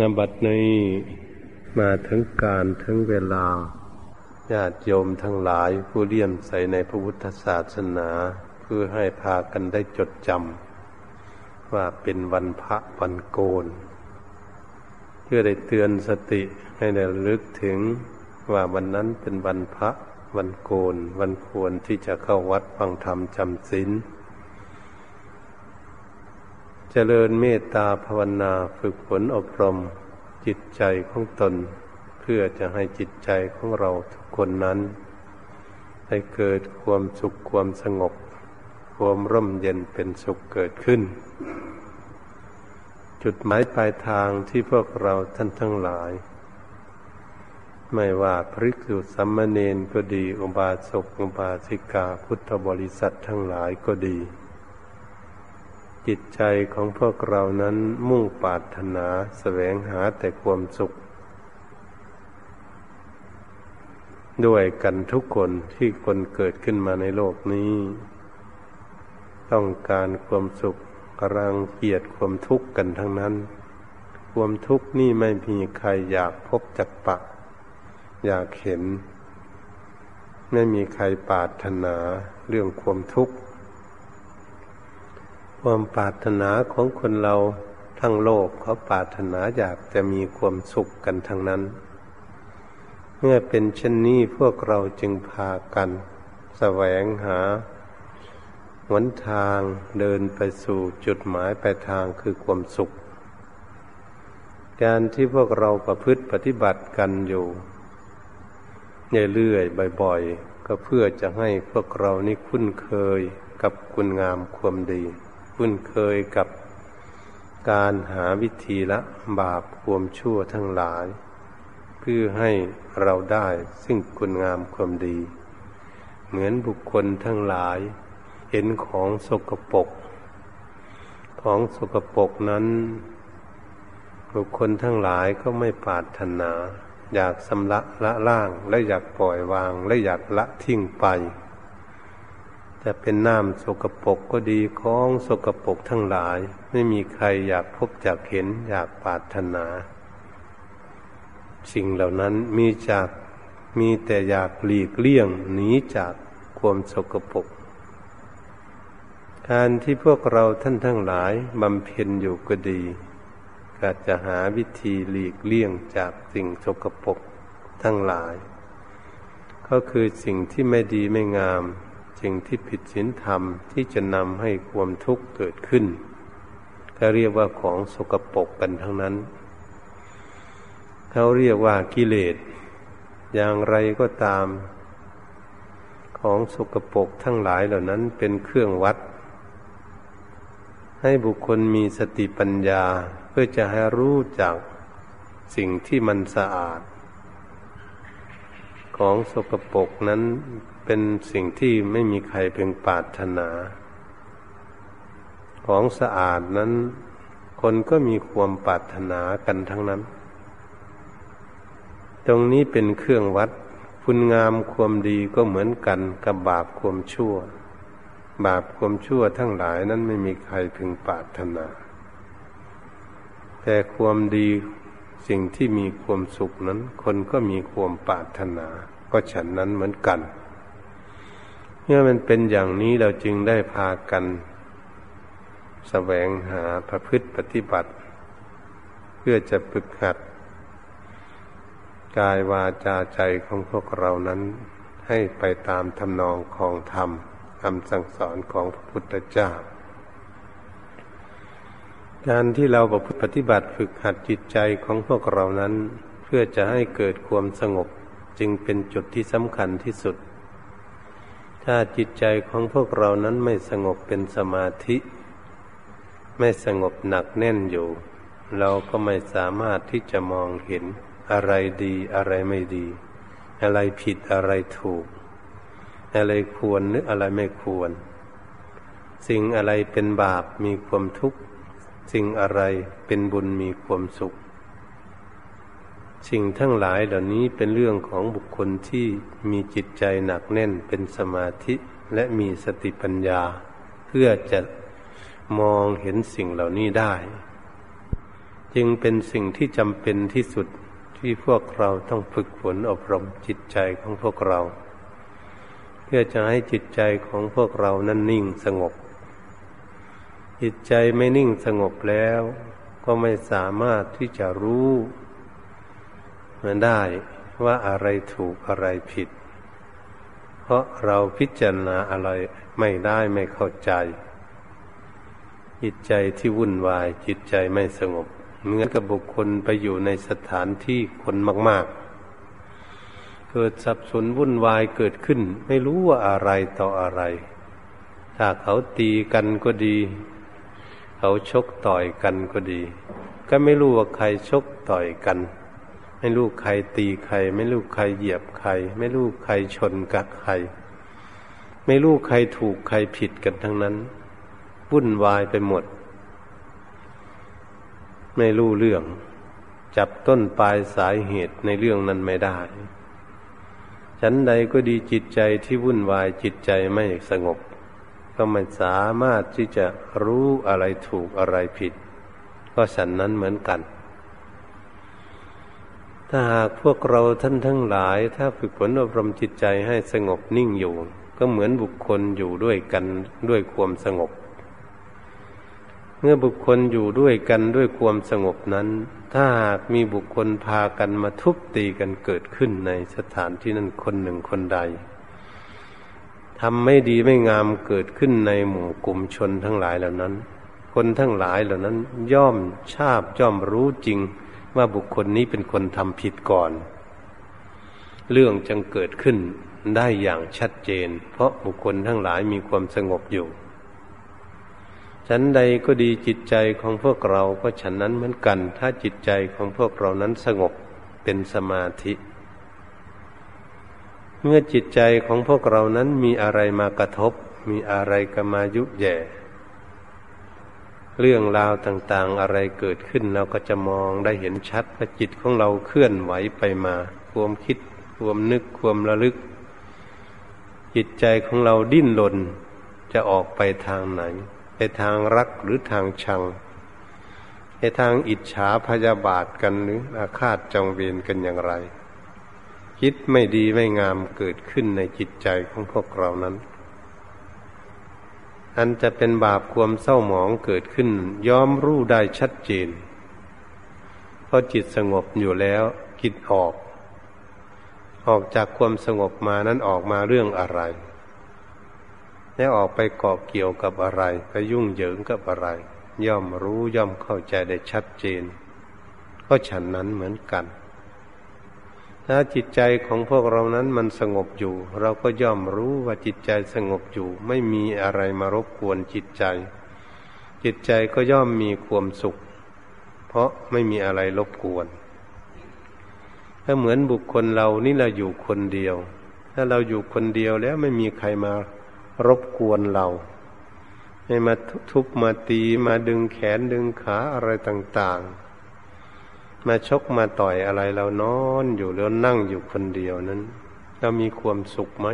นบัดนี้มาถึงการถึงเวลาญาติโยมทั้งหลายผู้เลี่ยมใสในพระพุทธศาสนาเพื่อให้พากันได้จดจำว่าเป็นวันพระวันโกน เพื่อได้เตือนสติให้ได้ลึกถึงว่าวันนั้นเป็นวันพระวันโกน วันควรที่จะเข้าวัดฟังธรรมจำศีล เจริญเมตตาภาวนาฝึกฝนอบรมจิตใจของตน เพื่อจะให้จิตใจของเราทุกคนนั้น ได้เกิดความสุขความสงบ ความร่มเย็นเป็นสุขเกิดขึ้น จุดหมายปลายทางที่พวกเราท่านทั้งหลาย ไม่ว่าพริกษุสัมมเนนก็ดี อุบาสกอุบาสิกาพุทธบริษัททั้งหลายก็ดี จิตใจของพวกเรานั้นมุ่งปรารถนาแสวงหาแต่ความสุข ด้วยกันทุกคนที่คนเกิดขึ้นมาในโลกนี้ ต้องการความสุขรังเกียจความทุกข์กันทั้งนั้น ความทุกข์นี่ไม่มีใครอยากพบจักปะ อยากเห็น ไม่มีใครปรารถนาเรื่องความทุกข์ ความปรารถนาของคนเราทั้งโลกเขาปรารถนาอยากจะมีความสุขกันทั้งนั้น เมื่อเป็นเช่นนี้พวกเราจึงพากันแสวงหาหนทางเดินไปสู่จุดหมายปลายทางคือความสุข การที่พวกเราประพฤติปฏิบัติกันอยู่เรื่อยๆบ่อย ๆ ก็เพื่อจะให้พวกเรานี่คุ้นเคยกับคุณงามความดี คุ้นเคยกับการหาวิธีละบาปความชั่วทั้งหลาย เพื่อให้เราได้ซึ่งคุณงามความดี เหมือนบุคคลทั้งหลาย เห็นของสกปรกของสกปรกนั้น บุคคลทั้งหลายก็ไม่ปรารถนา อยากสำละละล่างและอยากปล่อยวางและอยากละทิ้งไป จะเป็นน้ำสกปรกก็ดีของสกปรกทั้งหลาย ไม่มีใครอยากพบอยากเห็นอยากปรารถนา สิ่งเหล่านั้นมีจากมีแต่อยากหลีกเลี่ยงหนีจากความสกปรกการที่พวกเราท่านทั้งหลายบำเพ็ญอยู่ก็ดี ก็จะหาวิธีหลีกเลี่ยงจากสิ่งสกปรกทั้งหลาย ก็คือสิ่งที่ไม่ดีไม่งาม สิ่งที่ผิดศีลธรรมที่จะนำให้ความทุกข์เกิดขึ้น ก็เรียกว่าของสกปรกกันทั้งนั้น เขาเรียกว่ากิเลส อย่างไรก็ตาม ของสกปรกทั้งหลายเหล่านั้นเป็นเครื่องวัด ให้บุคคลมีสติปัญญาเพื่อจะให้รู้จักสิ่งที่มันสะอาด ของสกปรกนั้นเป็นสิ่งที่ไม่มีใครเพียงปรารถนา ของสะอาดนั้น คนก็มีความปรารถนากันทั้งนั้น ตรงนี้เป็นเครื่องวัดคุณงามความดีก็เหมือนกันกับบาปความชั่ว บาปความชั่วทั้งหลายนั้นไม่มีใครพึงปรารถนา แต่ความดีสิ่งที่มีความสุขนั้น คนก็มีความปรารถนา ก็ฉันนั้นเหมือนกัน เมื่อมันเป็นอย่างนี้เราจึงได้พากันสแสวงหาประพฤติปฏิบัติ เพื่อจะฝึกหัด กายวาจาใจของพวกเรานั้น ให้ไปตามทำนองของธรรมคำสั่งสอนของพระพุทธเจ้าการที่เราประพฤติปฏิบัติฝึกหัดจิตใจของพวกเรานั้น เพื่อจะให้เกิดความสงบ จึงเป็นจุดที่สำคัญที่สุด ถ้าจิตใจของพวกเรานั้นไม่สงบเป็นสมาธิ ไม่สงบหนักแน่นอยู่ เราก็ไม่สามารถที่จะมองเห็นอะไรดีอะไรไม่ดี อะไรผิดอะไรถูก อะไรควรหรืออะไรไม่ควร สิ่งอะไรเป็นบาปมีความทุกข์ สิ่งอะไรเป็นบุญมีความสุข สิ่งทั้งหลายเหล่านี้เป็นเรื่องของบุคคลที่มีจิตใจหนักแน่นเป็นสมาธิและมีสติปัญญา เพื่อจะมองเห็นสิ่งเหล่านี้ได้ จึงเป็นสิ่งที่จำเป็นที่สุดที่พวกเราต้องฝึกฝนอบรมจิตใจของพวกเรา เพื่อจะให้จิตใจของพวกเรานั้นนิ่งสงบ จิตใจไม่นิ่งสงบแล้ว ก็ไม่สามารถที่จะรู้ มันได้ว่าอะไรถูกอะไรผิด เพราะเราพิจารณาอะไรไม่ได้ไม่เข้าใจ จิตใจที่วุ่นวายจิตใจไม่สงบเหมือนกับบุคคลไปอยู่ในสถานที่คนมาก ๆ เกิดสับสนวุ่นวายเกิดขึ้น ไม่รู้ว่าอะไรต่ออะไร ถ้าเขาตีกันก็ดี เขาชกต่อยกันก็ดี ก็ไม่รู้ว่าใครชกต่อยกัน ไม่รู้ใครตีใคร ไม่รู้ใครเหยียบใคร ไม่รู้ใครชนกับใคร ไม่รู้ใครถูกใครผิดกันทั้งนั้น วุ่นวายไปหมด ไม่รู้เรื่อง จับต้นปลายสายเหตุในเรื่องนั้นไม่ได้ฉันใดก็ดีจิตใจที่วุ่นวายจิตใจไม่สงบ ก็ไม่สามารถที่จะรู้อะไรถูกอะไรผิด ก็ฉันนั้นเหมือนกัน ถ้าหากพวกเราท่านทั้งหลาย ถ้าฝึกฝนอบรมจิตใจให้สงบนิ่งอยู่ ก็เหมือนบุคคลอยู่ด้วยกันด้วยความสงบ เมื่อบุคคลอยู่ด้วยกันด้วยความสงบนั้น ถ้าหากมีบุคคลพากันมาทุบตีกันเกิดขึ้นในสถานที่นั้นคนหนึ่งคนใดทำไม่ดีไม่งามเกิดขึ้นในหมู่กลุ่มชนทั้งหลายเหล่านั้น คนทั้งหลายเหล่านั้น ย่อมชาบย่อมรู้จริง ว่าบุคคลนี้เป็นคนทำผิดก่อน เรื่องจึงเกิดขึ้นได้อย่างชัดเจน เพราะบุคคลทั้งหลายมีความสงบอยู่ฉันใดก็ดีจิตใจของพวกเราก็ฉันนั้นเหมือนกัน ถ้าจิตใจของพวกเรานั้นสงบเป็นสมาธิ เมื่อจิตใจของพวกเรานั้นมีอะไรมากระทบ มีอะไรก็มายุแย่ เรื่องราวต่างๆ อะไรเกิดขึ้นเราก็จะมองได้เห็นชัดว่าจิตของเราเคลื่อนไหวไปมา ความคิด ความนึก ความระลึก จิตใจของเราดิ้นรนจะออกไปทางไหน ไปทางรักหรือทางชัง ไปทางอิจฉาพยาบาทกันหรืออาฆาตจองเวรกันอย่างไร คิดไม่ดีไม่งามเกิดขึ้นในจิตใจของพวกเรานั้น อันจะเป็นบาปความเศร้าหมองเกิดขึ้นย้อมรู้ได้ชัดเจน เพราะจิตสงบอยู่แล้วคิดออก ออกจากความสงบมานั้นออกมาเรื่องอะไรและออกไปเกาะเกี่ยวกับอะไร ไปยุ่งเหยิงกับอะไร ย่อมรู้ย่อมเข้าใจได้ชัดเจน ก็ฉันนั้นเหมือนกัน ถ้าจิตใจของพวกเรานั้นมันสงบอยู่ เราก็ย่อมรู้ว่าจิตใจสงบอยู่ ไม่มีอะไรมารบกวนจิตใจ จิตใจก็ย่อมมีความสุข เพราะไม่มีอะไรรบกวน ถ้าเหมือนบุคคลเรานี่เราอยู่คนเดียว ถ้าเราอยู่คนเดียวแล้วไม่มีใครมารบกวนเราไม่มาทุบมาตีมาดึงแขนดึงขาอะไรต่าง ๆ มาชกมาต่อยอะไรเรานอนอยู่แล้วนั่งอยู่คนเดียวนั้น เรามีความสุขไหม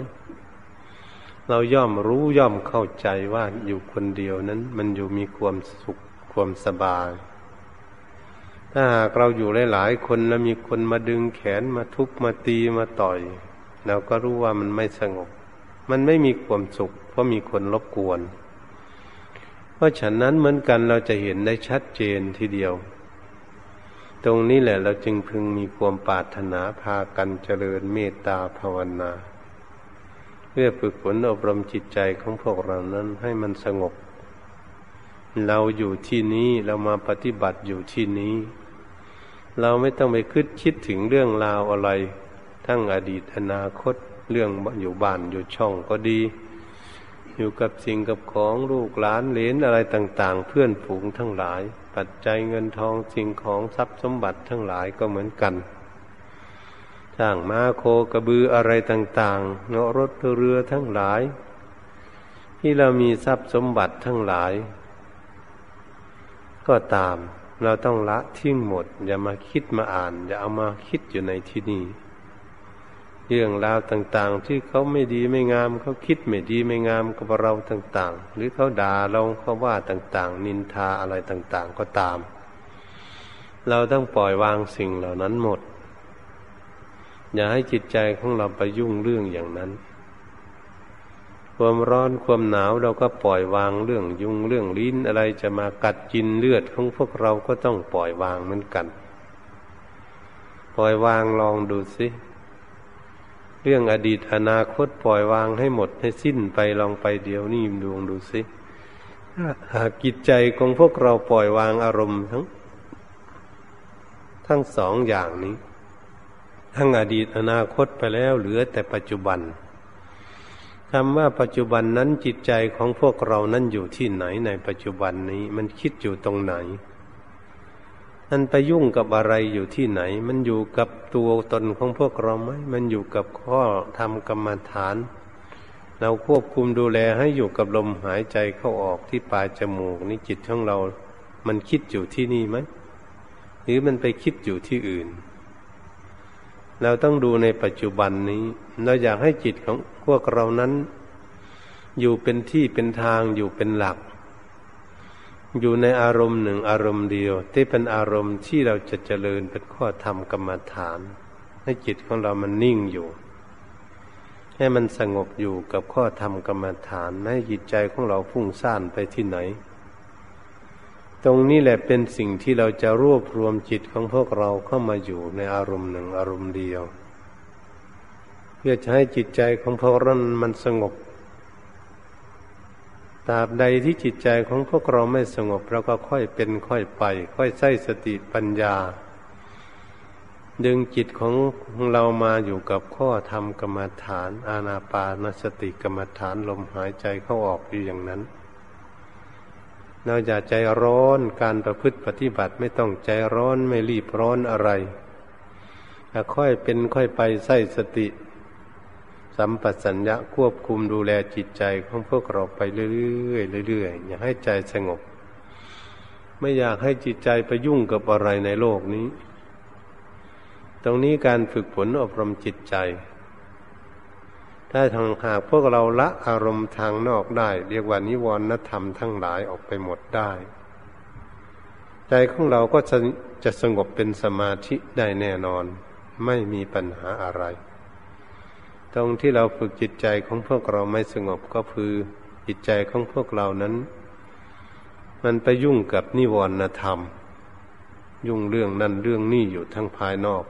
เราย่อมรู้ย่อมเข้าใจว่าอยู่คนเดียวนั้น มันอยู่มีความสุขความสบาย ถ้าหากเราอยู่หลายๆคนแล้วมีคนมาดึงแขนมาทุบมาตีมาต่อยเราก็รู้ว่ามันไม่สงบ มันไม่มีความสุข เพราะมีคนรบกวน เพราะฉะนั้นเหมือนกันเราจะเห็นได้ชัดเจนทีเดียว ตรงนี้แหละเราจึงพึงมีความปรารถนาพากันเจริญเมตตาภาวนา เพื่อฝึกฝนอบรมจิตใจของพวกเรานั้นให้มันสงบ เราอยู่ที่นี้เรามาปฏิบัติอยู่ที่นี้ เราไม่ต้องไปคิดคิดถึงเรื่องราวอะไร ทั้งอดีตอนาคตเรื่องอยู่บ้านอยู่ช่องก็ดี อยู่กับสิ่งกับของลูกหลานเหลนอะไรต่าง ๆ เพื่อนฝูงทั้งหลาย ปัจจัยเงินทองสิ่งของทรัพย์สมบัติทั้งหลายก็เหมือนกันสร้างม้าโคกระบืออะไรต่างๆเนาะรถเรือทั้งหลาย ที่เรามีทรัพย์สมบัติทั้งหลาย ก็ตาม เราต้องละทิ้งหมด อย่ามาคิดมาอ่าน อย่าเอามาคิดอยู่ในที่นี้ เรื่องราวต่างๆ ที่เขาไม่ดีไม่งามเขาคิดไม่ดีไม่งามกับเราต่าง ๆ หรือเขาด่าเราเขาว่าต่างๆ นินทาอะไรต่างๆก็ตาม เราต้องปล่อยวางสิ่งเหล่านั้นหมด อย่าให้จิตใจของเราไปยุ่งเรื่องอย่างนั้น ความร้อนความหนาวเราก็ปล่อยวางเรื่องยุงเรื่องลิ้นอะไรจะมากัดกินเลือดของพวกเราก็ต้องปล่อยวางเหมือนกัน ปล่อยวางลองดูสิ เรื่องอดีตอนาคตปล่อยวางให้หมดให้สิ้นไปลองไปเดียวนี่ดวงดูสิหากจิตใจของพวกเราปล่อยวางอารมณ์ทั้ง ทั้งสองอย่างนี้ ทั้งอดีตอนาคตไปแล้วเหลือแต่ปัจจุบันคำว่าปัจจุบันนั้นจิตใจของพวกเรานั้นอยู่ที่ไหนในปัจจุบันนี้ มันคิดอยู่ตรงไหน มันไปยุ่งกับอะไรอยู่ที่ไหน มันอยู่กับตัวตนของพวกเราไหมมันอยู่กับข้อทำกรรมฐาน เราควบคุมดูแลให้อยู่กับลมหายใจเข้าออกที่ปลายจมูกนี่จิตของเรา มันคิดอยู่ที่นี่ไหมหรือมันไปคิดอยู่ที่อื่น เราต้องดูในปัจจุบันนี้ เราอยากให้จิตของพวกเรานั้น อยู่เป็นที่เป็นทางอยู่เป็นหลัก อยู่ในอารมณ์หนึ่งอารมณ์เดียว ที่เป็นอารมณ์ที่เราจะเจริญเป็นข้อธรรมกรรมฐาน ให้จิตของเรามันนิ่งอยู่ ให้มันสงบอยู่กับข้อธรรมกรรมฐานให้จิตใจของเราพุ่งซ่านไปที่ไหน ตรงนี้แหละเป็นสิ่งที่เราจะรวบรวมจิตของพวกเราเข้ามาอยู่ในอารมณ์หนึ่งอารมณ์เดียว เพื่อจะให้จิตใจของพวกเรามันสงบ ตราบใดที่จิตใจของพวกเราไม่สงบเราก็ค่อยเป็นค่อยไป ค่อยใช้สติปัญญา ดึงจิตของเรามาอยู่กับข้อธรรมกรรมฐาน อาณาปานสติกรรมฐานลมหายใจเข้าออกอยู่อย่างนั้น เราอย่าใจร้อนการประพฤติปฏิบัติไม่ต้องใจร้อนไม่รีบร้อนอะไรค่อยเป็นค่อยไปใส่สติ สัมปสัญญะควบคุมดูแลจิตใจของพวกเราไปเรื่อยๆเรื่อยๆอย่าให้ใจสงบ ไม่อยากให้จิตใจไปยุ่งกับอะไรในโลกนี้ ตรงนี้การฝึกฝนอบรมจิตใจ ถ้าทางหากพวกเราละอารมณ์ทางนอกได้ เรียกว่านิวรณธรรมทั้งหลายออกไปหมดได้ ใจของเราก็จะจะสงบเป็นสมาธิได้แน่นอน ไม่มีปัญหาอะไร ตรงที่เราฝึกจิตใจของพวกเราไม่สงบก็คือจิตใจของพวกเรานั้น มันไปยุ่งกับนิวรณธรรม ยุ่งเรื่องนั่นเรื่องนี่อยู่ทั้งภายนอก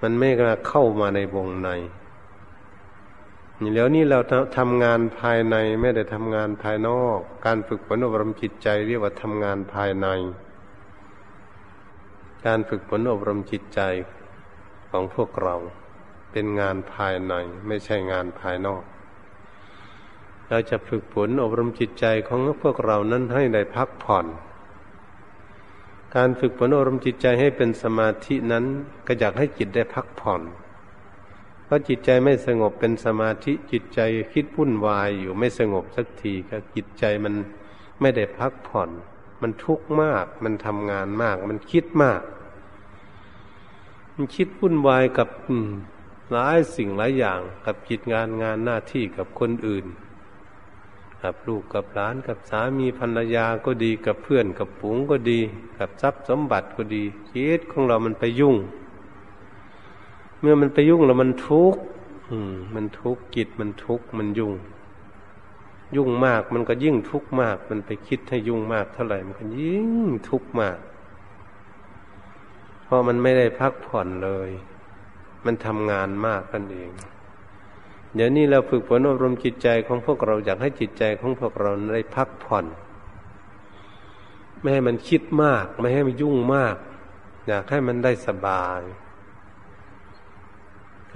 มันไม่กล้าเข้ามาในวงในแล้วนี่เราทำงานภายในไม่ได้ทำงานภายนอก การฝึกฝนอบรมจิตใจเรียกว่าทำงานภายใน การฝึกฝนอบรมจิตใจของพวกเรา เป็นงานภายใน ไม่ใช่งานภายนอก เราจะฝึกฝนอบรมจิตใจของพวกเรานั้นให้ได้พักผ่อน การฝึกฝนอบรมจิตใจให้เป็นสมาธินั้น ก็อยากให้จิตได้พักผ่อนเพราะจิตใจไม่สงบเป็นสมาธิจิตใจคิดพุ่นวายอยู่ไม่สงบสักทีก็จิตใจมันไม่ได้พักผ่อน มันทุกข์มาก มันทำงานมาก มันคิดมาก มันคิดพุ่นวายกับ หลายสิ่งหลายอย่างกับกิจงานงานหน้าที่กับคนอื่น กับลูกกับหลานกับสามีภรรยาก็ดีกับเพื่อนกับฝูงก็ดี กับทรัพย์สมบัติก็ดีชีวิตของเรามันไปยุ่ง เมื่อมันไปยุ่งแล้วมันทุกข์มันทุกข์จิตมันทุกข์มันยุ่ง ยุ่งมากมันก็ยิ่งทุกข์มาก มันไปคิดให้ยุ่งมากเท่าไหร่มันก็ยิ่งทุกข์มาก เพราะมันไม่ได้พักผ่อนเลย มันทำงานมากกันเอง เดี๋ยวนี้เราฝึกฝนอบรมจิตใจของพวกเราอยากให้จิตใจของพวกเราได้พักผ่อน ไม่ให้มันคิดมาก ไม่ให้มันยุ่งมาก อยากให้มันได้สบาย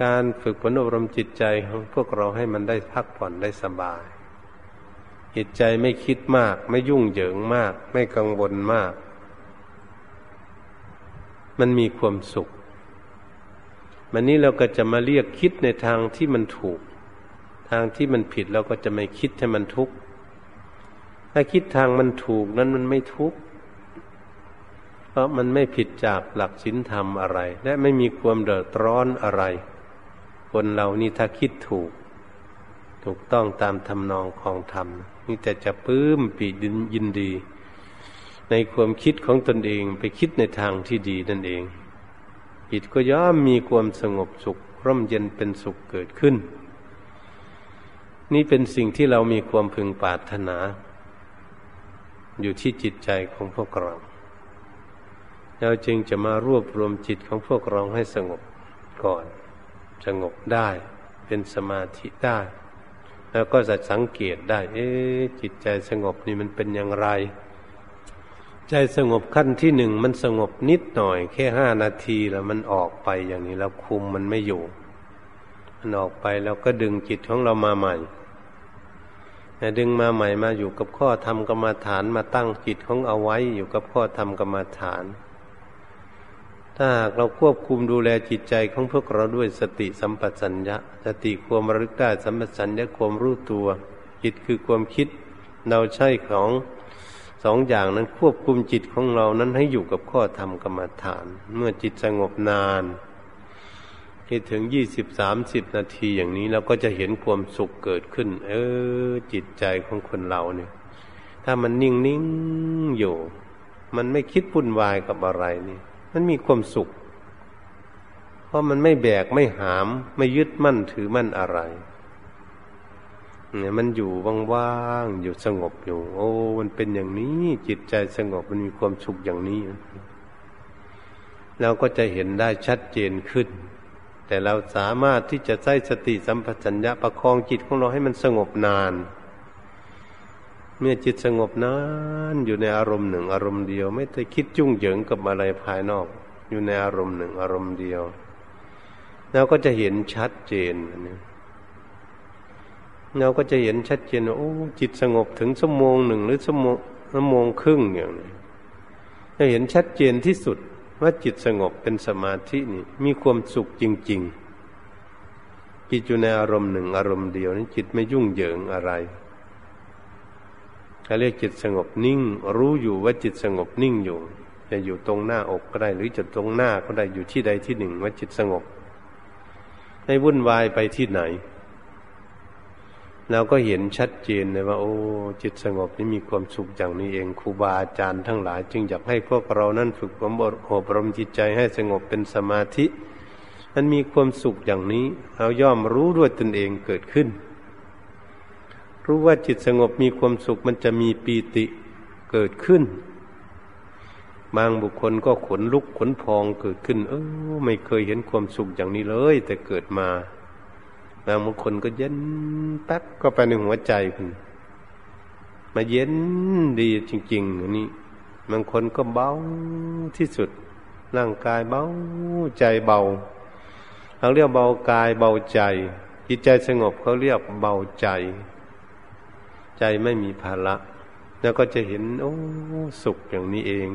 การฝึกฝนอบรมจิตใจของพวกเราให้มันได้พักผ่อนได้สบาย จิตใจไม่คิดมาก ไม่ยุ่งเหยิงมาก ไม่กังวลมาก มันมีความสุข มันนี้เราก็จะมาเรียกคิดในทางที่มันถูก ทางที่มันผิดเราก็จะไม่คิดให้มันทุกข์ถ้าคิดทางมันถูกนั้นมันไม่ทุกข์เพราะมันไม่ผิดจากหลักศีลธรรมอะไร และไม่มีความเดือดร้อนอะไร คนเรานี่ถ้าคิดถูก ถูกต้องตามทำนองของธรรมนี่แต่จะปื้มปีดยินดี ในความคิดของตนเองไปคิดในทางที่ดีนั่นเอง จิตก็ย่อมมีความสงบสุข ร่มเย็นเป็นสุขเกิดขึ้น นี่เป็นสิ่งที่เรามีความพึงปรารถนา อยู่ที่จิตใจของพวกเราเราจึงจะมารวบรวมจิตของพวกเราให้สงบก่อน สงบได้ เป็นสมาธิได้ แล้วก็จะสังเกตได้ เอ๊จิตใจสงบนี่มันเป็นอย่างไร ใจสงบขั้นที่หนึ่งมันสงบนิดหน่อย แค่ห้านาทีแล้วมันออกไปอย่างนี้เราคุมมันไม่อยู่ มันออกไปแล้วก็ดึงจิตของเรามาใหม่ดึงมาใหม่มาอยู่กับข้อธรรมกรรมฐานมาตั้งจิตของเอาไว้อยู่กับข้อธรรมกรรมฐาน ถ้าหากเราควบคุมดูแลจิตใจของพวกเราด้วยสติสัมปชัญญะสติความระลึกได้สัมปชัญญะความรู้ตัว จิตคือความคิดเราใช้ของ สองอย่างนั้นควบคุมจิตของเรานั้นให้อยู่กับข้อธรรมกรรมฐาน เมื่อจิตสงบนานที่ถึงยี่สิบสามสิบนาทีอย่างนี้เราก็จะเห็นความสุขเกิดขึ้น เออ จิตใจของคนเราเนี่ย ถ้ามันนิ่งนิ่งอยู่ มันไม่คิดวุ่นวายกับอะไรนี่มันมีความสุข เพราะมันไม่แบกไม่หาม ไม่ยึดมั่นถือมั่นอะไร เนี่ยมันอยู่ว่างๆอยู่สงบอยู่ โอ้ มันเป็นอย่างนี้จิตใจสงบมันมีความสุขอย่างนี้เราก็จะเห็นได้ชัดเจนขึ้น แต่เราสามารถที่จะใช้สติสัมปชัญญะประคองจิตของเราให้มันสงบนาน เมื่อจิตสงบนั้นอยู่ในอารมณ์หนึ่ง อารมณ์เดียว ไม่ได้คิดจุ้งเหยิงกับอะไรภายนอก อยู่ในอารมณ์หนึ่ง อารมณ์เดียวเราก็จะเห็นชัดเจนนี่ เราก็จะเห็นชัดเจนว่าโอ้จิตสงบถึงชั่วโมงหนึ่งหรือชั่วโมงชั่วโมงครึ่งอย่างนี้จะเห็นชัดเจนที่สุดว่าจิตสงบเป็นสมาธินี่มีความสุขจริง ๆ จิตอยู่ในอารมณ์หนึ่งอารมณ์เดียวนี่จิตไม่ยุ่งเหยิงอะไรเขาเรียกจิตสงบนิ่ง รู้อยู่ว่าจิตสงบนิ่งอยู่จะอยู่ตรงหน้าอกก็ได้ หรือจะตรงหน้าก็ได้อยู่ที่ใดที่หนึ่งว่าจิตสงบให้วุ่นวายไปที่ไหน เราก็เห็นชัดเจนเลยว่า โอ้จิตสงบนี่มีความสุขอย่างนี้เองครูบาอาจารย์ทั้งหลาย จึงอยากให้พวกเรานั้นฝึกความอบรมจิตใจให้สงบเป็นสมาธิมันมีความสุขอย่างนี้เราย่อมรู้ด้วยตนเองเกิดขึ้น รู้ว่าจิตสงบมีความสุขมันจะมีปีติเกิดขึ้น บางบุคคลก็ขนลุกขนพองเกิดขึ้น เออไม่เคยเห็นความสุขอย่างนี้เลย แต่เกิดมา บางบุคคลก็เย็นแป๊บก็ไปในหัวใจคุณมาเย็นดีจริง ๆ อันนี้บางคนก็เบาที่สุด ร่างกายเบาใจเบาเขาเรียกเบากายเบาใจ จิตใจสงบเขาเรียกเบาใจ ใจไม่มีภาระแล้วก็จะเห็น โอ้สุขอย่างนี้เอง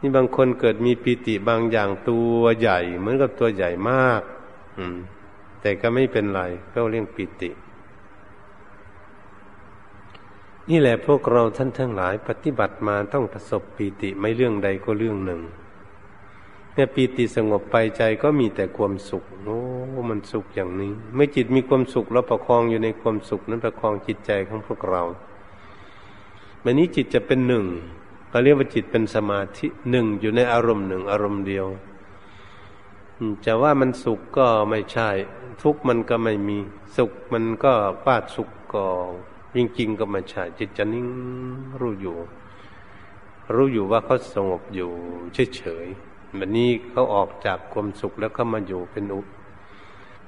นี่บางคนเกิดมีปิติบางอย่างตัวใหญ่ เหมือนกับตัวใหญ่มาก แต่ก็ไม่เป็นไรก็เรียกปิติ นี่แหละพวกเราท่านทั้งหลาย ปฏิบัติมาต้องประสบปีติไม่เรื่องใดก็เรื่องหนึ่งเนี่ยปีติสงบไปใจก็มีแต่ความสุขโอ้มันสุขอย่างนี้ เมื่อจิตมีความสุขเราประคองอยู่ในความสุขนั้นประคองจิตใจของพวกเราแบบนี้จิตจะเป็นหนึ่งเราเรียกว่าจิตเป็นสมาธิหนึ่งอยู่ในอารมณ์หนึ่งอารมณ์เดียว จะว่ามันสุขก็ไม่ใช่ ทุกข์มันก็ไม่มีสุขมันก็ปาดสุขก็จริงๆก็ไม่ใช่ จิตจะนิ่งรู้อยู่ รู้อยู่ว่าเขาสงบอยู่เฉยๆแบบนี้เขาออกจากความสุขแล้วเขามาอยู่เป็นอุ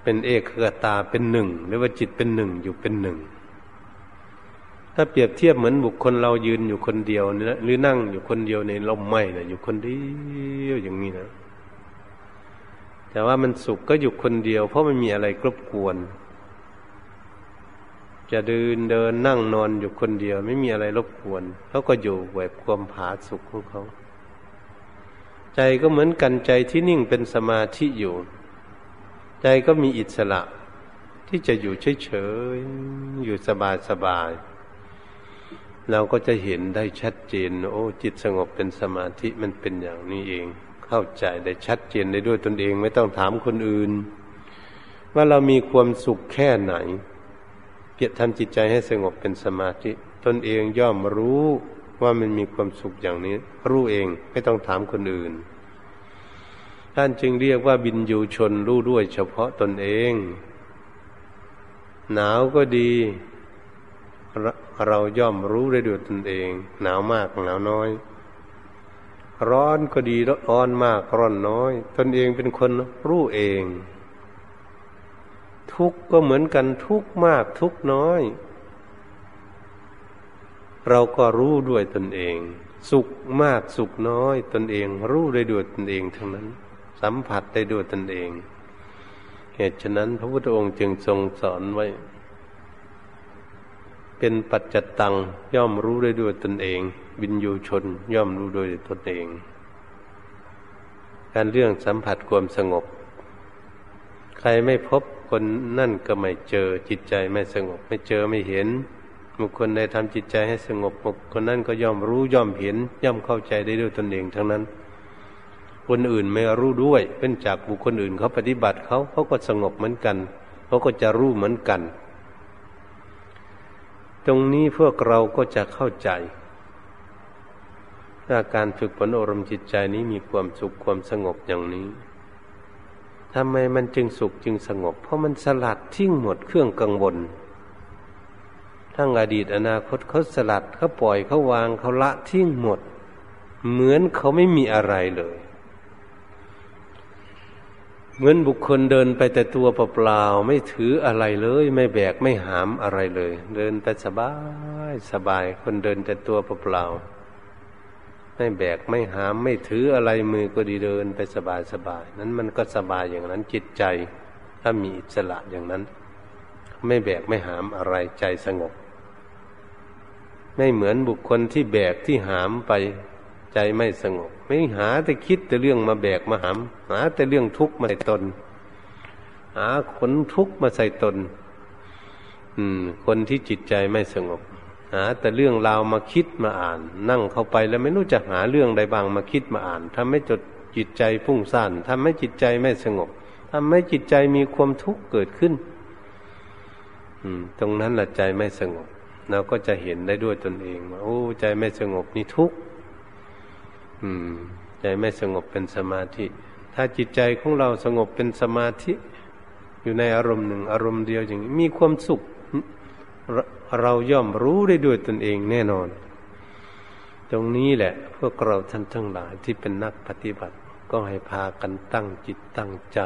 เป็นเอกขตาเป็นหนึ่งหรือว่าจิตเป็นหนึ่งอยู่เป็นหนึ่งถ้าเปรียบเทียบเหมือนบุคคลเรายืนอยู่คนเดียวนะหรือนั่งอยู่คนเดียวในลมไม้นะอยู่คนเดียวอย่างนี้นะ แต่ว่ามันสุขก็อยู่คนเดียว เพราะไม่มีอะไรกรบกวนจจะเดินเดินนั่งนอนอยู่คนเดียว ไม่มีอะไรรบกวนเขาก็อยู่แบบความผาสุขของเขาใจก็เหมือนกันใจที่นิ่งเป็นสมาธิอยู่ ใจก็มีอิสระ ที่จะอยู่เฉยๆอยู่สบายๆเราก็จะเห็นได้ชัดเจน โอ้ จิตสงบเป็นสมาธิมันเป็นอย่างนี้เอง เข้าใจได้ชัดเจนได้ด้วยตนเองไม่ต้องถามคนอื่น ว่าเรามีความสุขแค่ไหน เพียรทำจิตใจให้สงบเป็นสมาธิตนเองย่อมรู้ว่ามันมีความสุขอย่างนี้ รู้เองไม่ต้องถามคนอื่น ท่านจึงเรียกว่าบินยูชนรู้ด้วยเฉพาะตนเอง หนาวก็ดี เราย่อมรู้ได้ด้วยตนเอง หนาวมากหนาวน้อย ร้อนก็ดีร้อนมากร้อนน้อย ตนเองเป็นคนรู้เอง ทุกข์ก็เหมือนกันทุกข์มากทุกข์น้อย เราก็รู้ด้วยตนเอง สุขมากสุขน้อย ตนเองรู้ได้ด้วยตนเองทั้งนั้น สัมผัสได้ด้วยตนเอง เหตุฉะนั้น พระพุทธองค์จึงทรงสอนไว้ เป็นปัจจตังย่อมรู้ได้ด้วยตนเอง บินยูชนย่อมรู้โดยตนเอง การเรื่องสัมผัสความสงบ ใครไม่พบคนนั่นก็ไม่เจอจิตใจไม่สงบ ไม่เจอไม่เห็นบุคคลใดทำจิตใจให้สงบบุคคลนั้นก็ย่อมรู้ย่อมเห็น ย่อมเข้าใจได้ด้วยตนเองทั้งนั้น คนอื่นไม่รู้ด้วยเป็นจากบุคคลอื่นเขาปฏิบัติเขาเขาก็สงบเหมือนกันเขาก็จะรู้เหมือนกัน ตรงนี้พวกเราก็จะเข้าใจ ถ้าการฝึกฝนอารมณ์จิตใจนี้มีความสุขความสงบอย่างนี้ทำไมมันจึงสุขจึงสงบ เพราะมันสลัดทิ้งหมดเครื่องกังวล ทั้งอดีตอนาคตเขาสลัดเขาปล่อยเขาวางเขาละทิ้งหมด เหมือนเขาไม่มีอะไรเลย เหมือนบุคคลเดินไปแต่ตัวเปล่าๆไม่ถืออะไรเลย ไม่แบกไม่หามอะไรเลย เดินไปสบายสบายคนเดินแต่ตัวเปล่าๆ ไม่แบกไม่หามไม่ถืออะไรมือก็ดีเดินไปสบายสบายนั้นมันก็สบายอย่างนั้นจิตใจ ถ้ามีอิสระอย่างนั้น ไม่แบกไม่หามอะไรใจสงบ ไม่เหมือนบุคคลที่แบกที่หามไปใจไม่สงบ ไม่หาแต่คิดแต่เรื่องมาแบกมาหามหาแต่เรื่องทุกข์มาใส่ตน หาขนทุกข์มาใส่ตน อืม คนที่จิตใจไม่สงบ หาแต่เรื่องราวมาคิดมาอ่าน นั่งเข้าไปแล้วไม่รู้จะหาเรื่องใดบางมาคิดมาอ่านทำให้จดจิตใจพุ่งซ่านทำให้จิตใจไม่สงบทำให้จิตใจมีความทุกข์เกิดขึ้น อืม ตรงนั้นแหละใจไม่สงบ เราก็จะเห็นได้ด้วยตนเองว่าโอ้ใจไม่สงบนี่ทุกข์อืม ใจไม่สงบเป็นสมาธิ ถ้าจิตใจของเราสงบเป็นสมาธิ อยู่ในอารมณ์หนึ่ง อารมณ์เดียวอย่างนี้มีความสุข เราย่อมรู้ได้ด้วยตนเองแน่นอน ตรงนี้แหละ พวกเราท่านทั้งหลายที่เป็นนักปฏิบัติ ก็ให้พากันตั้งจิตตั้งใจ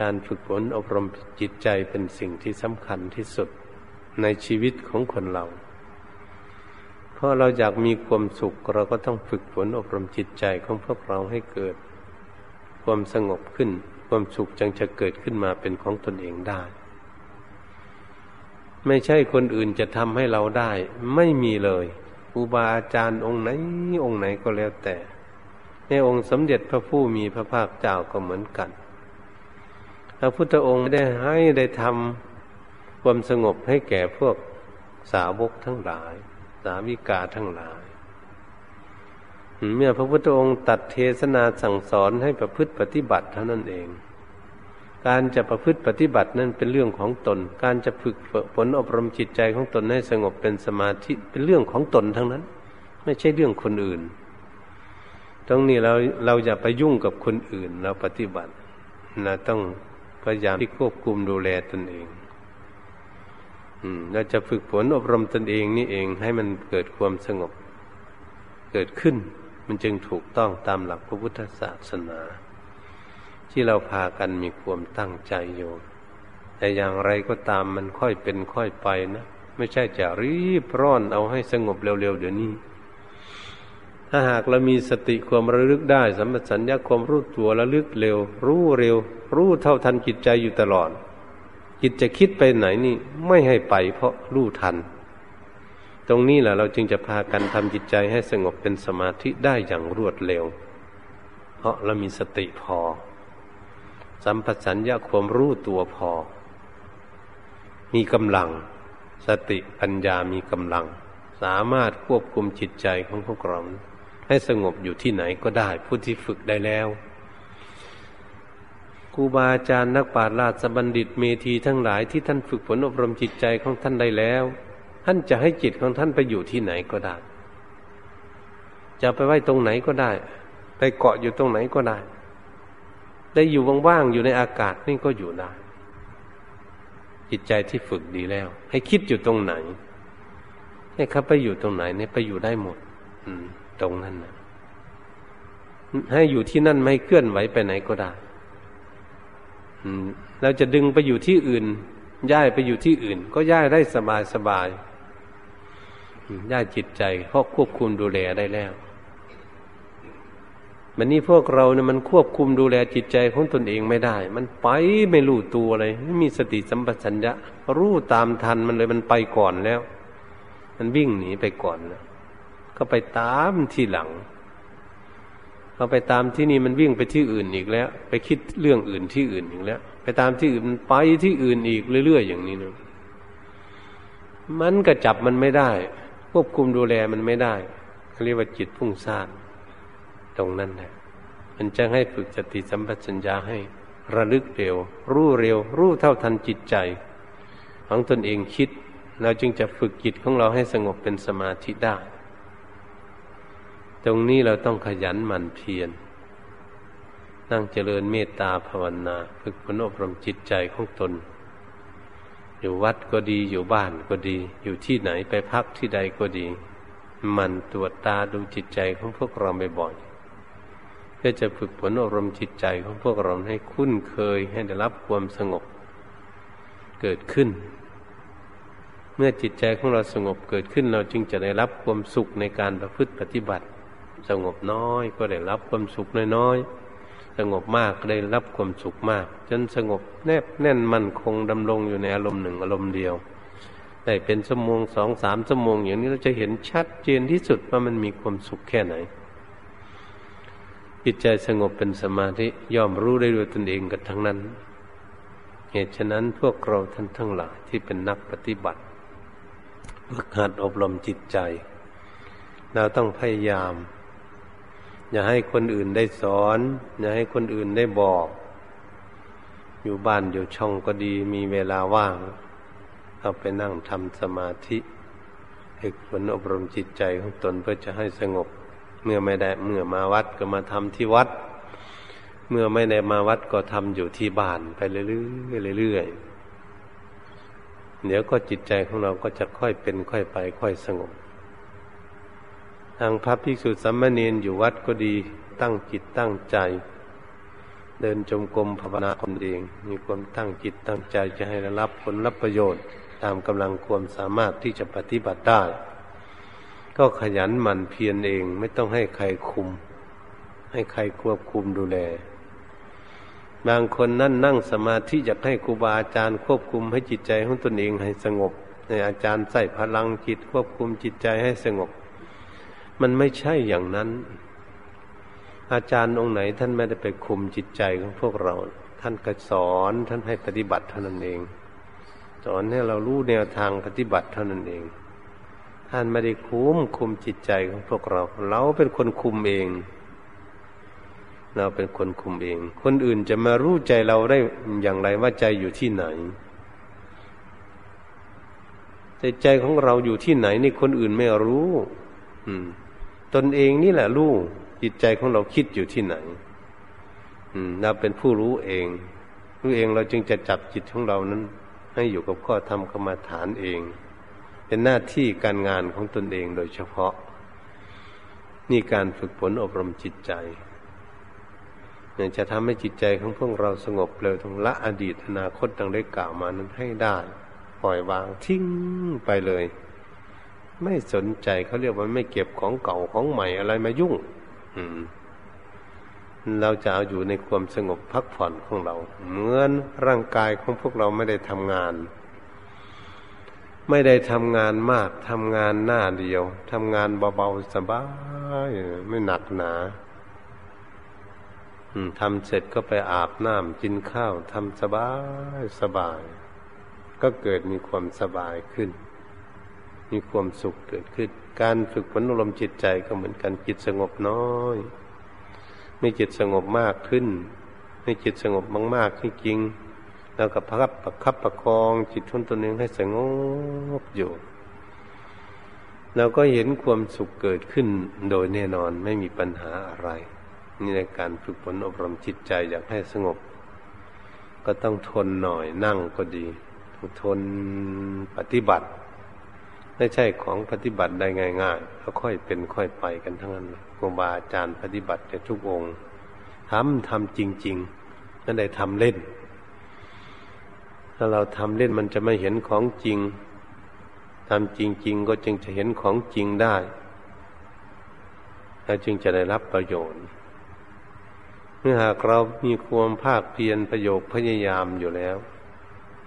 การฝึกฝนอบรมจิตใจเป็นสิ่งที่สำคัญที่สุดในชีวิตของคนเรา เพราะเราอยากมีความสุขเราก็ต้องฝึกฝนอบรมจิตใจของพวกเราให้เกิด ความสงบขึ้น ความสุขจึงจะเกิดขึ้นมาเป็นของตนเองได้ ไม่ใช่คนอื่นจะทำให้เราได้ ไม่มีเลยครูบาอาจารย์องค์ไหน องค์ไหนก็แล้วแต่ ในองค์สมเด็จพระผู้มีพระภาคเจ้าก็เหมือนกัน พระพุทธองค์ได้ให้ได้ทำความสงบให้แก่พวกสาวกทั้งหลาย สาวิกาทั้งหลาย เมื่อพระพุทธองค์ตัดเทศนาสั่งสอนให้ประพฤติปฏิบัติเท่านั้นเอง การจะประพฤติปฏิบัตินั่นเป็นเรื่องของตน การจะฝึกฝนอบรมจิตใจของตนให้สงบเป็นสมาธิเป็นเรื่องของตนทั้งนั้น ไม่ใช่เรื่องคนอื่น ตรงนี้เราเราอย่าไปยุ่งกับคนอื่นเราปฏิบัติเราต้องพยายามที่ควบคุมดูแลตนเองอืมเราจะฝึกฝนอบรมตนเองนี่เองให้มันเกิดความสงบ เกิดขึ้น มันจึงถูกต้องตามหลักพระพุทธศาสนา ที่เราพากันมีความตั้งใจอยู่แต่อย่างไรก็ตามมันค่อยเป็นค่อยไปนะไม่ใช่จะรีบร้อนเอาให้สงบเร็วๆเดี๋ยวนี้ ถ้าหากเรามีสติความระลึกได้สัมปชัญญะความรู้ตัวระลึกเร็ว รู้เร็ว รู้เท่าทันจิตใจอยู่ตลอด จิตจะคิดไปไหนนี่ ไม่ให้ไปเพราะรู้ทัน ตรงนี้แหละเราจึงจะพากันทำจิตใจให้สงบเป็นสมาธิได้อย่างรวดเร็ว เพราะเรามีสติพอ สัมปชัญญะความรู้ตัวพอ มีกำลัง สติปัญญามีกำลัง สามารถควบคุมจิตใจของพวกเราให้สงบอยู่ที่ไหนก็ได้ ผู้ที่ฝึกได้แล้วครูบาอาจารย์นักปราชญ์ราชบัณฑิตเมธีทั้งหลายที่ท่านฝึกฝนอบรมจิตใจของท่านได้แล้ว ท่านจะให้จิตของท่านไปอยู่ที่ไหนก็ได้ จะไปไว้ตรงไหนก็ได้ ไปเกาะอยู่ตรงไหนก็ได้ ได้อยู่ว่างๆอยู่ในอากาศนี่ก็อยู่ได้จิตใจที่ฝึกดีแล้ว ให้คิดอยู่ตรงไหน ให้เขาไปอยู่ตรงไหนเนี่ยไปอยู่ได้หมด อืม ตรงนั้นนะให้อยู่ที่นั่นไม่เคลื่อนไหวไปไหนก็ได้เราจะดึงไปอยู่ที่อื่นย้ายไปอยู่ที่อื่น ก็ย้ายได้สบายสบายย้ายจิตใจเพราะควบคุมดูแลได้แล้ว มันนี้พวกเราเนี่ยมันควบคุมดูแลจิตใจของตนเองไม่ได้ มันไปไม่รู้ตัวเลยไม่มีสติสัมปชัญญะรู้ตามทันมันเลยมันไปก่อนแล้ว มันวิ่งหนีไปก่อนแล้วก็ไปตามที่หลังพอไปตามที่นี่มันวิ่งไปที่อื่นอีกแล้ว ไปคิดเรื่องอื่นที่อื่นอีกแล้ว ไปตามที่อื่นมันไปที่อื่นอีกเรื่อยๆอย่างนี้นะมันก็จับมันไม่ได้ ควบคุมดูแลมันไม่ได้เรียกว่าจิตพุ่งซ่าน ตรงนั้นแหละมันจะให้ฝึกสติสัมปชัญญะให้ ระลึกเร็ว รู้เร็ว รู้เท่าทันจิตใจ ของตนเองคิด เราจึงจะฝึกจิตของเราให้สงบเป็นสมาธิได้ ตรงนี้เราต้องขยันหมั่นเพียรนั่งเจริญเมตตาภาวนา ฝึกฝนอบรมจิตใจของตน อยู่วัดก็ดีอยู่บ้านก็ดี อยู่ที่ไหนไปพักที่ใดก็ดี มันตรวจตาดูจิตใจของพวกเราบ่อยๆ พื่อจะฝึกฝนอบรมณ์จิตใจของพวกเราให้คุ้นเคยให้ได้รับความสงบเกิดขึ้น เมื่อจิตใจของเราสงบเกิดขึ้น เราจึงจะได้รับความสุขในการประพฤติปฏิบัติ สงบน้อยก็ได้รับความสุขน้อยๆสงบมากก็ได้รับความสุขมาก จนสงบแนบแน่นมั่นคงดำรงอยู่ในอารมณ์หนึ่งอารมณ์เดียวได้เป็นชั่วโมงสองสามชั่วโมงอย่างนี้เราจะเห็นชัดเจนที่สุดว่ามันมีความสุขแค่ไหน จิตใจสงบเป็นสมาธิย่อมรู้ได้ด้วยตนเองกันทั้งนั้น เหตุฉะนั้นพวกเราท่านทั้งหลายที่เป็นนักปฏิบัติฝึกหัดอบรมจิตใจ เราต้องพยายาม อย่าให้คนอื่นได้สอน อย่าให้คนอื่นได้บอก อยู่บ้านอยู่ช่องก็ดีมีเวลาว่างเอาไปนั่งทำสมาธิฝึกฝนอบรมจิตใจของตนเพื่อจะให้สงบ เมื่อไม่ได้เมื่อมาวัดก็มาทำที่วัด เมื่อไม่ได้มาวัดก็ทำอยู่ที่บ้านไปเรื่อยๆเรื่อยๆเดี๋ยวก็จิตใจของเราก็จะค่อยเป็นค่อยไป ค่อยสงบ ทางพระภิกษุสัมมาเนนอยู่วัดก็ดีตั้งจิตตั้งใจ เดินจมกรมภาวนาคนเอง มีความตั้งจิตตั้งใจจะให้รับผลรับประโยชน์ ตามกำลังความสามารถที่จะปฏิบัติได้ ก็ขยันหมั่นเพียรเอง ไม่ต้องให้ใครคุม ให้ใครควบคุมดูแล บางคนนั่นนั่งสมาธิอยากให้ครูบาอาจารย์ควบคุมให้จิตใจของตนเองให้สงบในอาจารย์ใส่พลังจิตควบคุมจิตใจให้สงบ มันไม่ใช่อย่างนั้น อาจารย์องค์ไหนท่านไม่ได้ไปคุมจิตใจของพวกเรา ท่านก็สอนท่านให้ปฏิบัติเท่านั้นเอง สอนให้เรารู้แนวทางปฏิบัติเท่านั้นเอง ท่านไม่ได้คุมคุมจิตใจของพวกเรา เราเป็นคนคุมเอง เราเป็นคนคุมเอง คนอื่นจะมารู้ใจเราได้อย่างไรว่าใจอยู่ที่ไหนใจใจของเราอยู่ที่ไหนนี่คนอื่นไม่รู้ อืม ตนเองนี่แหละรู้จิตใจของเราคิดอยู่ที่ไหนเราเป็นผู้รู้เองรู้เองเราจึงจะจับจิตของเรานั้น ให้อยู่กับข้อธรรมกรรมฐานเอง เป็นหน้าที่การงานของตนเองโดยเฉพาะ นี่การฝึกฝนอบรมจิตใจจะทำให้จิตใจของพวกเราสงบเร็วทั้งละอดีตอนาคตดังได้กล่าวมานั้นให้ได้ ปล่อยวางทิ้งไปเลย ไม่สนใจเขาเรียกว่าไม่เก็บของเก่าของใหม่อะไรมายุ่ง อืมเราจะเอาอยู่ในความสงบพักผ่อนของเรา เหมือนร่างกายของพวกเราไม่ได้ทำงาน ไม่ได้ทำงานมากทำงานหน้าเดียวทำงานเบาๆสบายไม่หนักหนาทำเสร็จก็ไปอาบน้ำกินข้าวทำสบายสบาย ก็เกิดมีความสบายขึ้น มีความสุขเกิดขึ้น การฝึกฝนอารมณ์จิตใจก็เหมือนกันจิตสงบน้อย ไม่จิตสงบมากขึ้น ไม่จิตสงบมากๆที่จริง เราก็พับประคับประคองจิตทุนตัวเองให้สงบอยู่เราก็เห็นความสุขเกิดขึ้นโดยแน่นอนไม่มีปัญหาอะไร นี่ในการฝึกฝนอบรมจิตใจอยากให้สงบ ก็ต้องทนหน่อยนั่งก็ดีทนปฏิบัติ ไม่ใช่ของปฏิบัติได้ง่ายๆแล้วค่อยเป็นค่อยไปกันทั้งนั้นครูบาอาจารย์ปฏิบัติจะทุกองค์ทำทำจริงๆไม่ได้ทำเล่น ถ้าเราทำเล่นมันจะไม่เห็นของจริงทำจริง ๆ ก็จึงจะเห็นของจริงได้แล้วจึงจะได้รับประโยชน์เมื่อหากเรามีความภาคเพียรประโยคพยายามอยู่แล้ว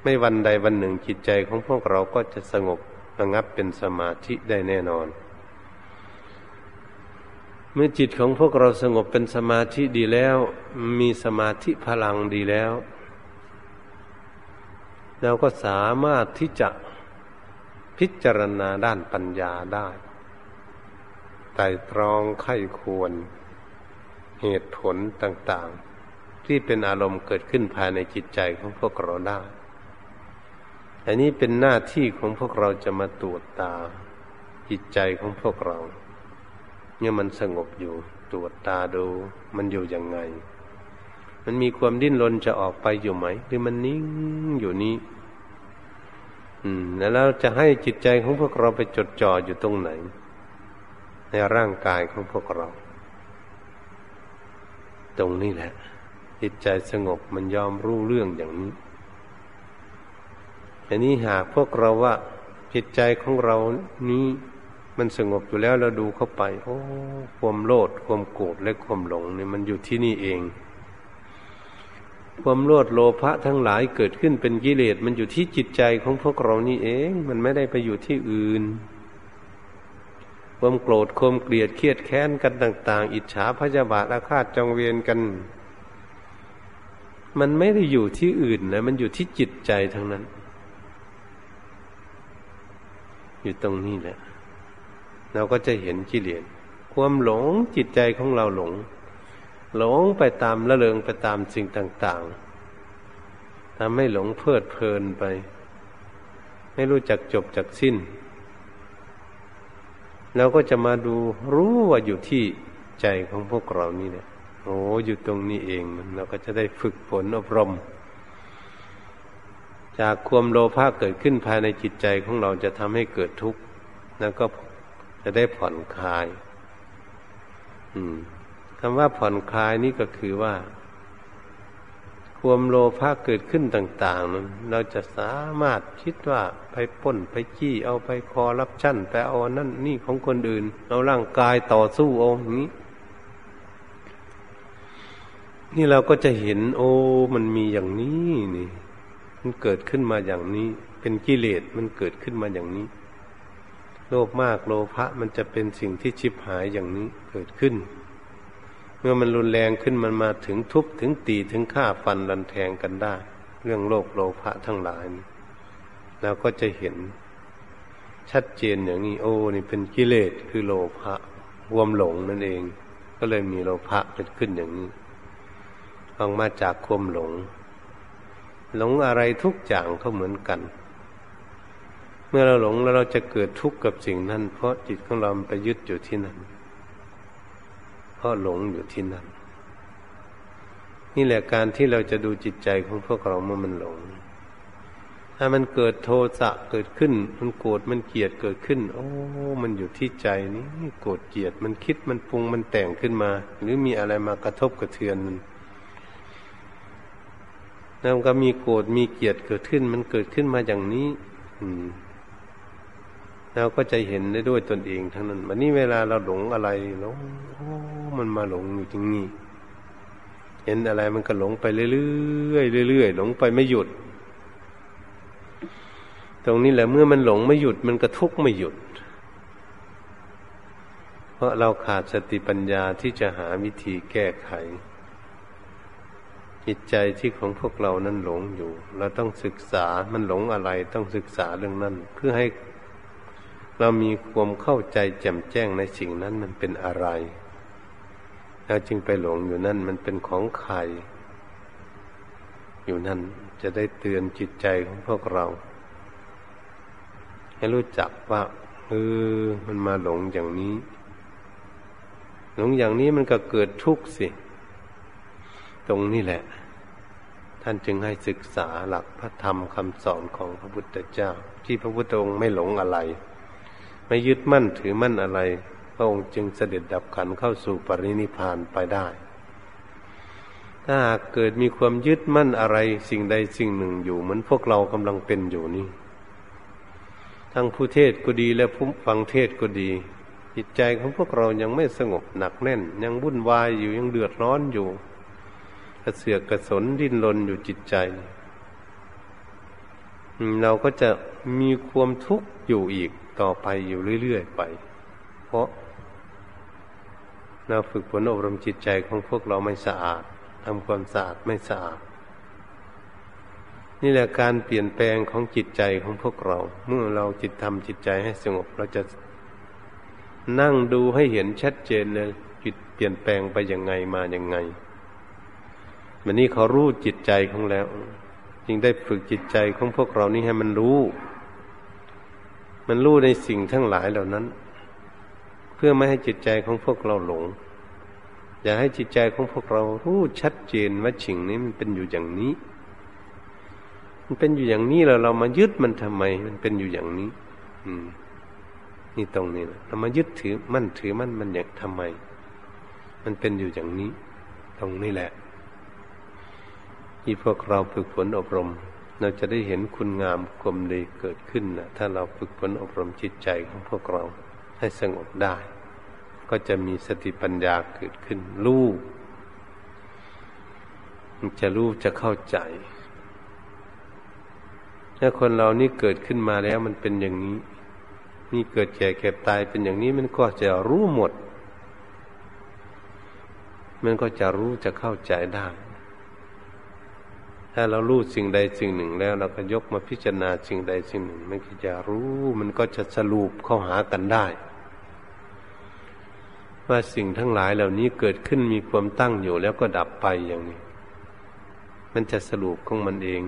ไม่วันใดวันหนึ่งจิตใจของพวกเราก็จะสงบระงับเป็นสมาธิได้แน่นอน เมื่อจิตของพวกเราสงบเป็นสมาธิดีแล้ว มีสมาธิพลังดีแล้ว เราก็สามารถที่จะพิจารณาด้านปัญญาได้ไต่ตรองไข้ควร เหตุผลต่างๆ ที่เป็นอารมณ์เกิดขึ้นภายในจิตใจของพวกเราได้ อันนี้เป็นหน้าที่ของพวกเราจะมาตรวจตา จิตใจของพวกเรา เนี่ยมันสงบอยู่ตรวจตาดูมันอยู่ยังไง มันมีความดิ้นรนจะออกไปอยู่ไหม หรือมันนิ่งอยู่นี้ อืม แล้วเราจะให้จิตใจของพวกเราไปจดจ่ออยู่ตรงไหน ในร่างกายของพวกเรา ตรงนี้แหละ จิตใจสงบมันยอมรู้เรื่องอย่างนี้อันนี้หากพวกเราว่าจิตใจของเรานี้มันสงบอยู่แล้วเราดูเข้าไป โอ้ ความโลดความโกรธและความหลงนี่มันอยู่ที่นี่เอง ความโลดโลภะทั้งหลายเกิดขึ้นเป็นกิเลสมันอยู่ที่จิตใจของพวกเรานี่เอง มันไม่ได้ไปอยู่ที่อื่น ความโกรธความเกลียดเครียดแค้นกันต่าง ๆ อิจฉาพยาบาทอาฆาตจองเวียนกัน มันไม่ได้อยู่ที่อื่นนะมันอยู่ที่จิตใจทั้งนั้น อยู่ตรงนี้แหละเราก็จะเห็นกิเลสความหลงจิตใจของเราหลง หลงไปตามละเลงไปตามสิ่งต่าง ๆทำให้หลงเพลิดเพลินไป ไม่รู้จักจบจักสิ้นเราก็จะมาดูรู้ว่าอยู่ที่ใจของพวกเรานี่เนี่ยโอ้อยู่ตรงนี้เองมันเราก็จะได้ฝึกฝนอบรม จากความโลภะเกิดขึ้นภายในจิตใจของเราจะทำให้เกิดทุกข์แล้วก็จะได้ผ่อนคลาย อืม คำว่าผ่อนคลายนี่ก็คือว่า ความโลภะเกิดขึ้นต่าง ๆนั้นเราจะสามารถคิดว่าไปป้นไปจี้เอาไปคอรับชั่นไปเอานั่นนี่ของคนอื่น เอาร่างกายต่อสู้เอาอย่างนี้ นี่เราก็จะเห็น โอ้ มันมีอย่างนี้นี่ มันเกิดขึ้นมาอย่างนี้ เป็นกิเลสมันเกิดขึ้นมาอย่างนี้โลภมากโลภะมันจะเป็นสิ่งที่ชิบหายอย่างนี้เกิดขึ้น มื่อมันรุนแรงขึ้นมันมาถึงทุบถึงตีถึงฆ่าฟันรันแทงกันได้ เรื่องโลกโลภะทั้งหลายเราก็จะเห็น ชัดเจนอย่างนี้โอ้นี่เป็นกิเลสคือโลภะวมหลงนั่นเอง ก็เลยมีโลภะเกิดขึ้นอย่างนี้ออกมาจากความหลง หลงอะไรทุกอย่างก็เหมือนกัน เมื่อเราหลงแล้วเราจะเกิดทุกข์กับสิ่งนั้น เพราะจิตของเราไปยึดอยู่ที่นั้น ราะหลงอยู่ที่นั่น นี่แหละการที่เราจะดูจิตใจของพวกเราเมื่อมันหลง ถ้ามันเกิดโทสะเกิดขึ้น มันโกรธมันเกลียดเกิดขึ้น โอ้ มันอยู่ที่ใจนี่โกรธเกลียดมันคิดมันปรุงมันแต่งขึ้นมา หรือมีอะไรมากระทบกระเทือนมันแล้วก็มีโกรธมีเกลียดเกิดขึ้น มันเกิดขึ้นมาอย่างนี้ อืม เราก็จะเห็นได้ด้วยตนเองทั้งนั้นวันนี้เวลาเราหลงอะไรหลงโอ้มันมาหลงอยู่ตรงนี้ เห็นอะไรมันก็หลงไปเรื่อยๆเรื่อยๆหลงไปไม่หยุด ตรงนี้แหละเมื่อมันหลงไม่หยุด มันก็ทุกข์ไม่หยุด เพราะเราขาดสติปัญญาที่จะหาวิธีแก้ไขจิตใจที่ของพวกเรานั้นหลงอยู่ เราต้องศึกษามันหลงอะไรต้องศึกษาเรื่องนั้น เพื่อให้ เรามีความเข้าใจแจ่มแจ้งในสิ่งนั้นมันเป็นอะไรเราจึงไปหลงอยู่นั่นมันเป็นของใครอยู่นั่นจะได้เตือนจิตใจของพวกเรา ให้รู้จักว่าเออมันมาหลงอย่างนี้ หลงอย่างนี้มันก็เกิดทุกข์สิ ตรงนี้แหละ ท่านจึงให้ศึกษาหลักพระธรรมคำสอนของพระพุทธเจ้า ที่พระพุทธองค์ไม่หลงอะไร ไม่ยึดมั่นถือมั่นอะไร พระองค์จึงเสด็จดับขันเข้าสู่ปรินิพานไปได้ ถ้าหากเกิดมีความยึดมั่นอะไรสิ่งใดสิ่งหนึ่งอยู่ เหมือนพวกเรากำลังเป็นอยู่นี่ ทั้งผู้เทศก็ดีและผู้ฟังเทศก็ดี จิตใจของพวกเรายังไม่สงบหนักแน่น ยังวุ่นวายอยู่ยังเดือดร้อนอยู่กระเสือกกระสนดิ้นรนอยู่จิตใจเราก็จะมีความทุกข์อยู่อีก ต่อไปอยู่เรื่อยๆไป เพราะเราฝึกฝนอบรมจิตใจของพวกเราไม่สะอาดทำความสะอาดไม่สะอาด นี่แหละการเปลี่ยนแปลงของจิตใจของพวกเรา เมื่อเราจิตทำจิตใจให้สงบ เราจะนั่งดูให้เห็นชัดเจนเลยจิตเปลี่ยนแปลงไปยังไงมาอย่างไงวันนี้เขารู้จิตใจของแล้ว จึงได้ฝึกจิตใจของพวกเรานี่ให้มันรู้ มันรู้ในสิ่งทั้งหลายเหล่านั้น เพื่อไม่ให้จิตใจของพวกเราหลง อย่าให้จิตใจของพวกเรารู้ชัดเจนว่าสิ่งนี้มันเป็นอยู่อย่างนี้ มันเป็นอยู่อย่างนี้แล้วเรามายึดมันทำไม มันเป็นอยู่อย่างนี้ อืม นี่ตรงนี้นะเรามายึดถือมั่นถือมั่นมันอย่างทำไม มันเป็นอยู่อย่างนี้ ตรงนี้แหละ ที่พวกเราฝึกฝนอบรม เราจะได้เห็นคุณงามความดีเกิดขึ้นนะถ้าเราฝึกฝนอบรมจิตใจของพวกเราให้สงบได้ ก็จะมีสติปัญญาเกิดขึ้นรู้จะรู้จะเข้าใจถ้าคนเรานี่เกิดขึ้นมาแล้วมันเป็นอย่างนี้ นี่เกิดแก่เก็บตายเป็นอย่างนี้มันก็จะรู้หมด มันก็จะรู้จะเข้าใจได้ ถ้าเรารู้สิ่งใดสิ่งหนึ่งแล้ว เราก็ยกมาพิจารณาสิ่งใดสิ่งหนึ่งมันก็จะรู้มันก็จะสรุปเข้าหากันได้ ว่าสิ่งทั้งหลายเหล่านี้เกิดขึ้นมีความตั้งอยู่แล้วก็ดับไปอย่างนี้ มันจะสรุปของมันเอง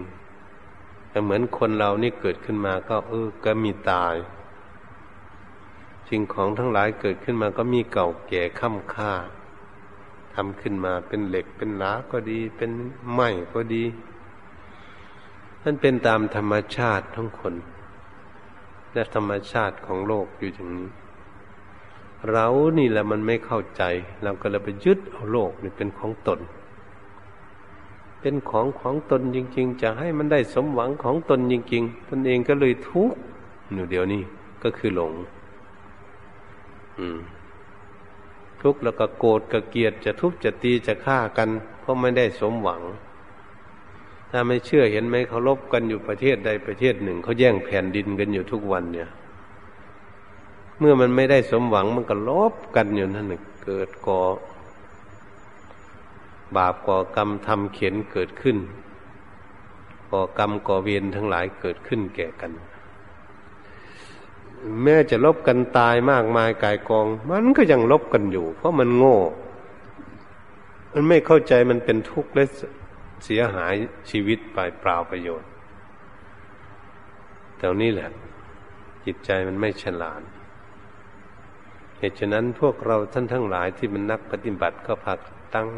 แต่เหมือนคนเรานี่เกิดขึ้นมาก็ เออ ก็มีตายสิ่งของทั้งหลายเกิดขึ้นมาก็มีเก่าแก่ค่ำค่าทำขึ้นมาเป็นเหล็กเป็นหลาก็ดี เป็นไม้ก็ดี มันเป็นตามธรรมชาติทั้งคน และธรรมชาติของโลกอยู่อย่างนี้ เรานี่แหละมันไม่เข้าใจ เราก็เลยไปยึดเอาโลกนี่เป็นของตน เป็นของของตนจริง ๆ จะให้มันได้สมหวังของตนจริง ๆ ตนเองก็เลยทุกข์อยู่เดี๋ยวนี้ก็คือหลง อืมทุกข์แล้วก็โกรธก็เกลียดจะทุบจะตีจะฆ่ากัน เพราะไม่ได้สมหวัง ถ้าไม่เชื่อเห็นไหมเขาลบกันอยู่ประเทศใดประเทศหนึ่งเขาแย่งแผ่นดินกันอยู่ทุกวันเนี่ย เมื่อมันไม่ได้สมหวังมันก็ลบกันอยู่นั่นเกิดก่อบาปก่อกรรมทำเขียนเกิดขึ้น ก่อกรรมก่อเวรทั้งหลายเกิดขึ้นแก่กัน แม้จะลบกันตายมากมายกายกอง มันก็ยังลบกันอยู่ เพราะมันโง่ มันไม่เข้าใจมันเป็นทุกข์และ เสียหายชีวิตไปเปล่าประโยชน์แต่นี้แหละ จิตใจมันไม่ฉลาดเหตุฉะนั้นพวกเราท่านทั้งหลายที่เป็นนักปฏิบัติก็พักตั้ง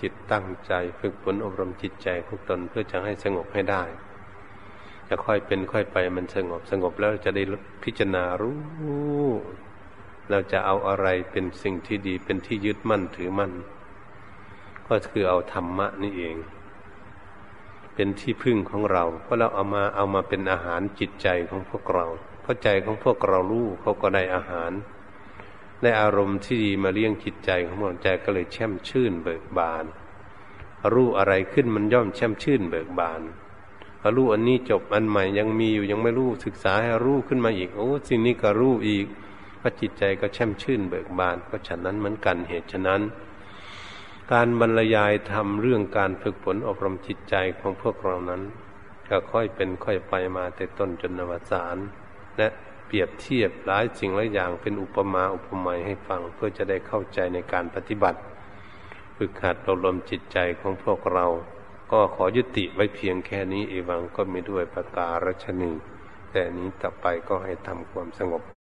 จิตตั้งใจ ฝึกฝนอบรมจิตใจของตนเพื่อจะให้สงบให้ได้ จะค่อยเป็นค่อยไปมันสงบสงบแล้วจะได้พิจารณารู้ เราจะเอาอะไรเป็นสิ่งที่ดีเป็นที่ยึดมั่นถือมั่น ก็คือเอาธรรมะนี่เอง เป็นที่พึ่งของเรา เพราะเราเอามาเอามาเป็นอาหารจิตใจของพวกเราเพราะใจของพวกเรารู้เขาก็ได้อาหารได้อารมณ์ที่ดีมาเลี้ยงจิตใจของมันใจก็เลยแช่มชื่นเบิกบาน รู้อะไรขึ้นมันย่อมแช่มชื่นเบิกบานรู้อันนี้จบอันใหม่ยังมีอยู่ยังไม่รู้ศึกษาให้รู้ขึ้นมาอีกโอ้สิ่งนี้ก็รู้อีกพระจิตใจก็แช่มชื่นเบิกบาน ก็ฉะนั้นเหมือนกันเหตุฉะนั้น การบรรยายทำเรื่องการฝึกฝนอบรมจิตใจของพวกเรานั้น ก็ค่อยเป็นค่อยไปมาแต่ต้นจนนวสานและเปรียบเทียบหลายสิ่งหลายอย่างเป็นอุปมาอุปไมยให้ฟังเพื่อจะได้เข้าใจในการปฏิบัติ ฝึกหัดอบรมจิตใจของพวกเรา ก็ขอยุติไว้เพียงแค่นี้เอวังก็มีด้วยประการชนีแต่นี้ต่อไปก็ให้ทำความสงบ